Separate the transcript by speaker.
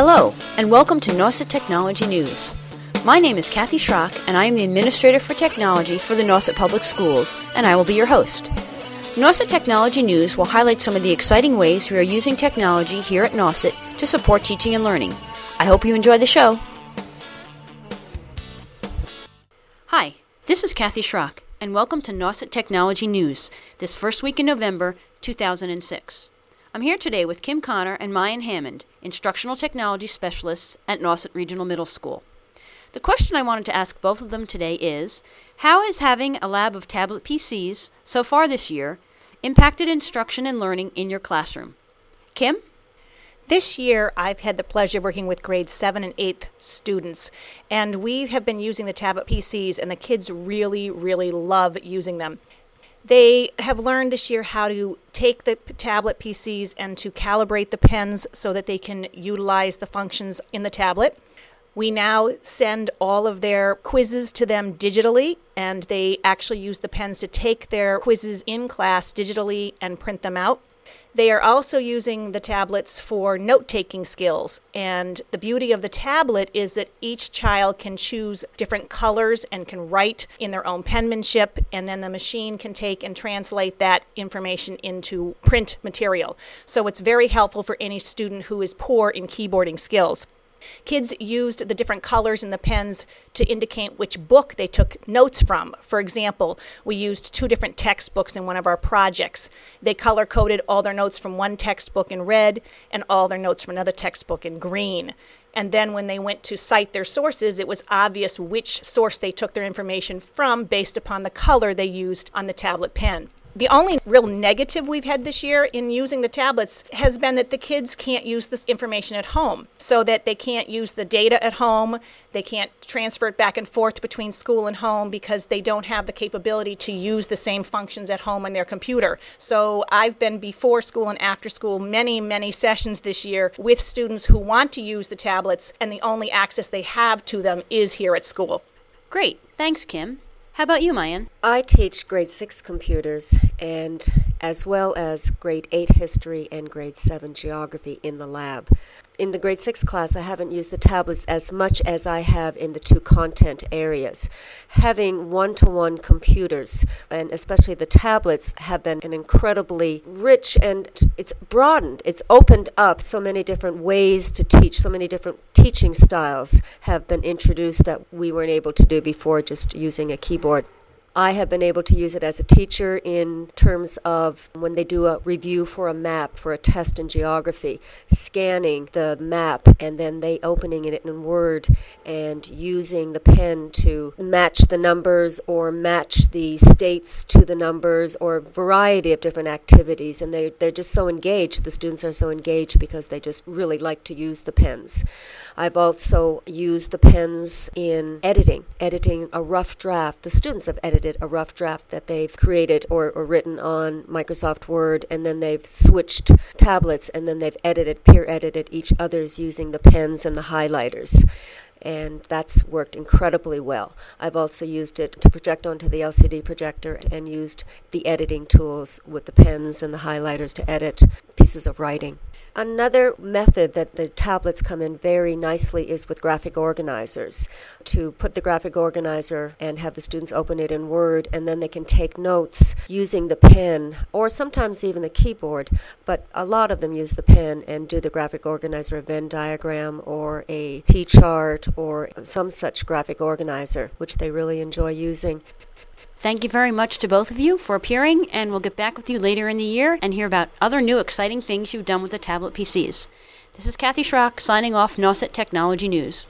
Speaker 1: Hello, and welcome to Nauset Technology News. My name is Kathy Schrock, and I am the Administrator for Technology for the Nauset Public Schools, and I will be your host. Nauset Technology News will highlight some of the exciting ways we are using technology here at Nauset to support teaching and learning. I hope you enjoy the show. Hi, this is Kathy Schrock, and welcome to Nauset Technology News, this first week in November 2006. I'm here today with Kim Connor and Mayan Hammond, Instructional Technology Specialists at Nauset Regional Middle School. The question I wanted to ask both of them today is How is having a lab of tablet PCs so far this year impacted instruction and learning in your classroom? Kim?
Speaker 2: This year, I've had the pleasure of working with grade 7 and 8 students, and we have been using the tablet PCs, and the kids really, really love using them. They have learned this year how to take the tablet PCs and to calibrate the pens so that they can utilize the functions in the tablet. We now send all of their quizzes to them digitally, and they actually use the pens to take their quizzes in class digitally and print them out. They are also using the tablets for note taking skills. And the beauty of the tablet is that each child can choose different colors and can write in their own penmanship, and then the machine can take and translate that information into print material. So it's very helpful for any student who is poor in keyboarding skills. Kids used the different colors in the pens to indicate which book they took notes from. For example, we used two different textbooks in one of our projects. They color coded all their notes from one textbook in red and all their notes from another textbook in green. And then when they went to cite their sources, it was obvious which source they took their information from based upon the color they used on the tablet pen. The only real negative we've had this year in using the tablets has been that the kids can't use this information at home, so that they can't use the data at home. They can't transfer it back and forth between school and home because they don't have the capability to use the same functions at home on their computer. So I've been before school and after school many, many sessions this year with students who want to use the tablets, and the only access they have to them is here at school.
Speaker 1: Great. Thanks, Kim. How about you, Mayan?
Speaker 3: I teach grade 6 computers and as well as grade 8 history and grade 7 geography in the lab. In the grade 6 class, I haven't used the tablets as much as I have in the two content areas. Having one to one computers, and especially the tablets, have been an incredibly rich and it's broadened, it's opened up so many different ways to teach, so many different teaching styles have been introduced that we weren't able to do before just using a keyboard. I have been able to use it as a teacher in terms of when they do a review for a map for a test in geography, scanning the map and then they opening it in Word and using the pen to match the numbers or match the states to the numbers or a variety of different activities. And they, they're just so engaged. The students are so engaged because they just really like to use the pens. I've also used the pens in editing, editing a rough draft. The students have edited edited a rough draft that they've created or, or written on Microsoft Word, and then they've switched tablets, and then they've edited, peer edited each other's using the pens and the highlighters and that's worked incredibly well. I've also used it to project onto the LCD projector and used the editing tools with the pens and the highlighters to edit pieces of writing. Another method that the tablets come in very nicely is with graphic organizers. To put the graphic organizer and have the students open it in Word, and then they can take notes using the pen or sometimes even the keyboard, but a lot of them use the pen and do the graphic organizer, a Venn diagram or a T chart or some such graphic organizer, which they really enjoy using.
Speaker 1: Thank you very much to both of you for appearing, and we'll get back with you later in the year and hear about other new exciting things you've done with the tablet PCs. This is Kathy Schrock signing off Nauset Technology News.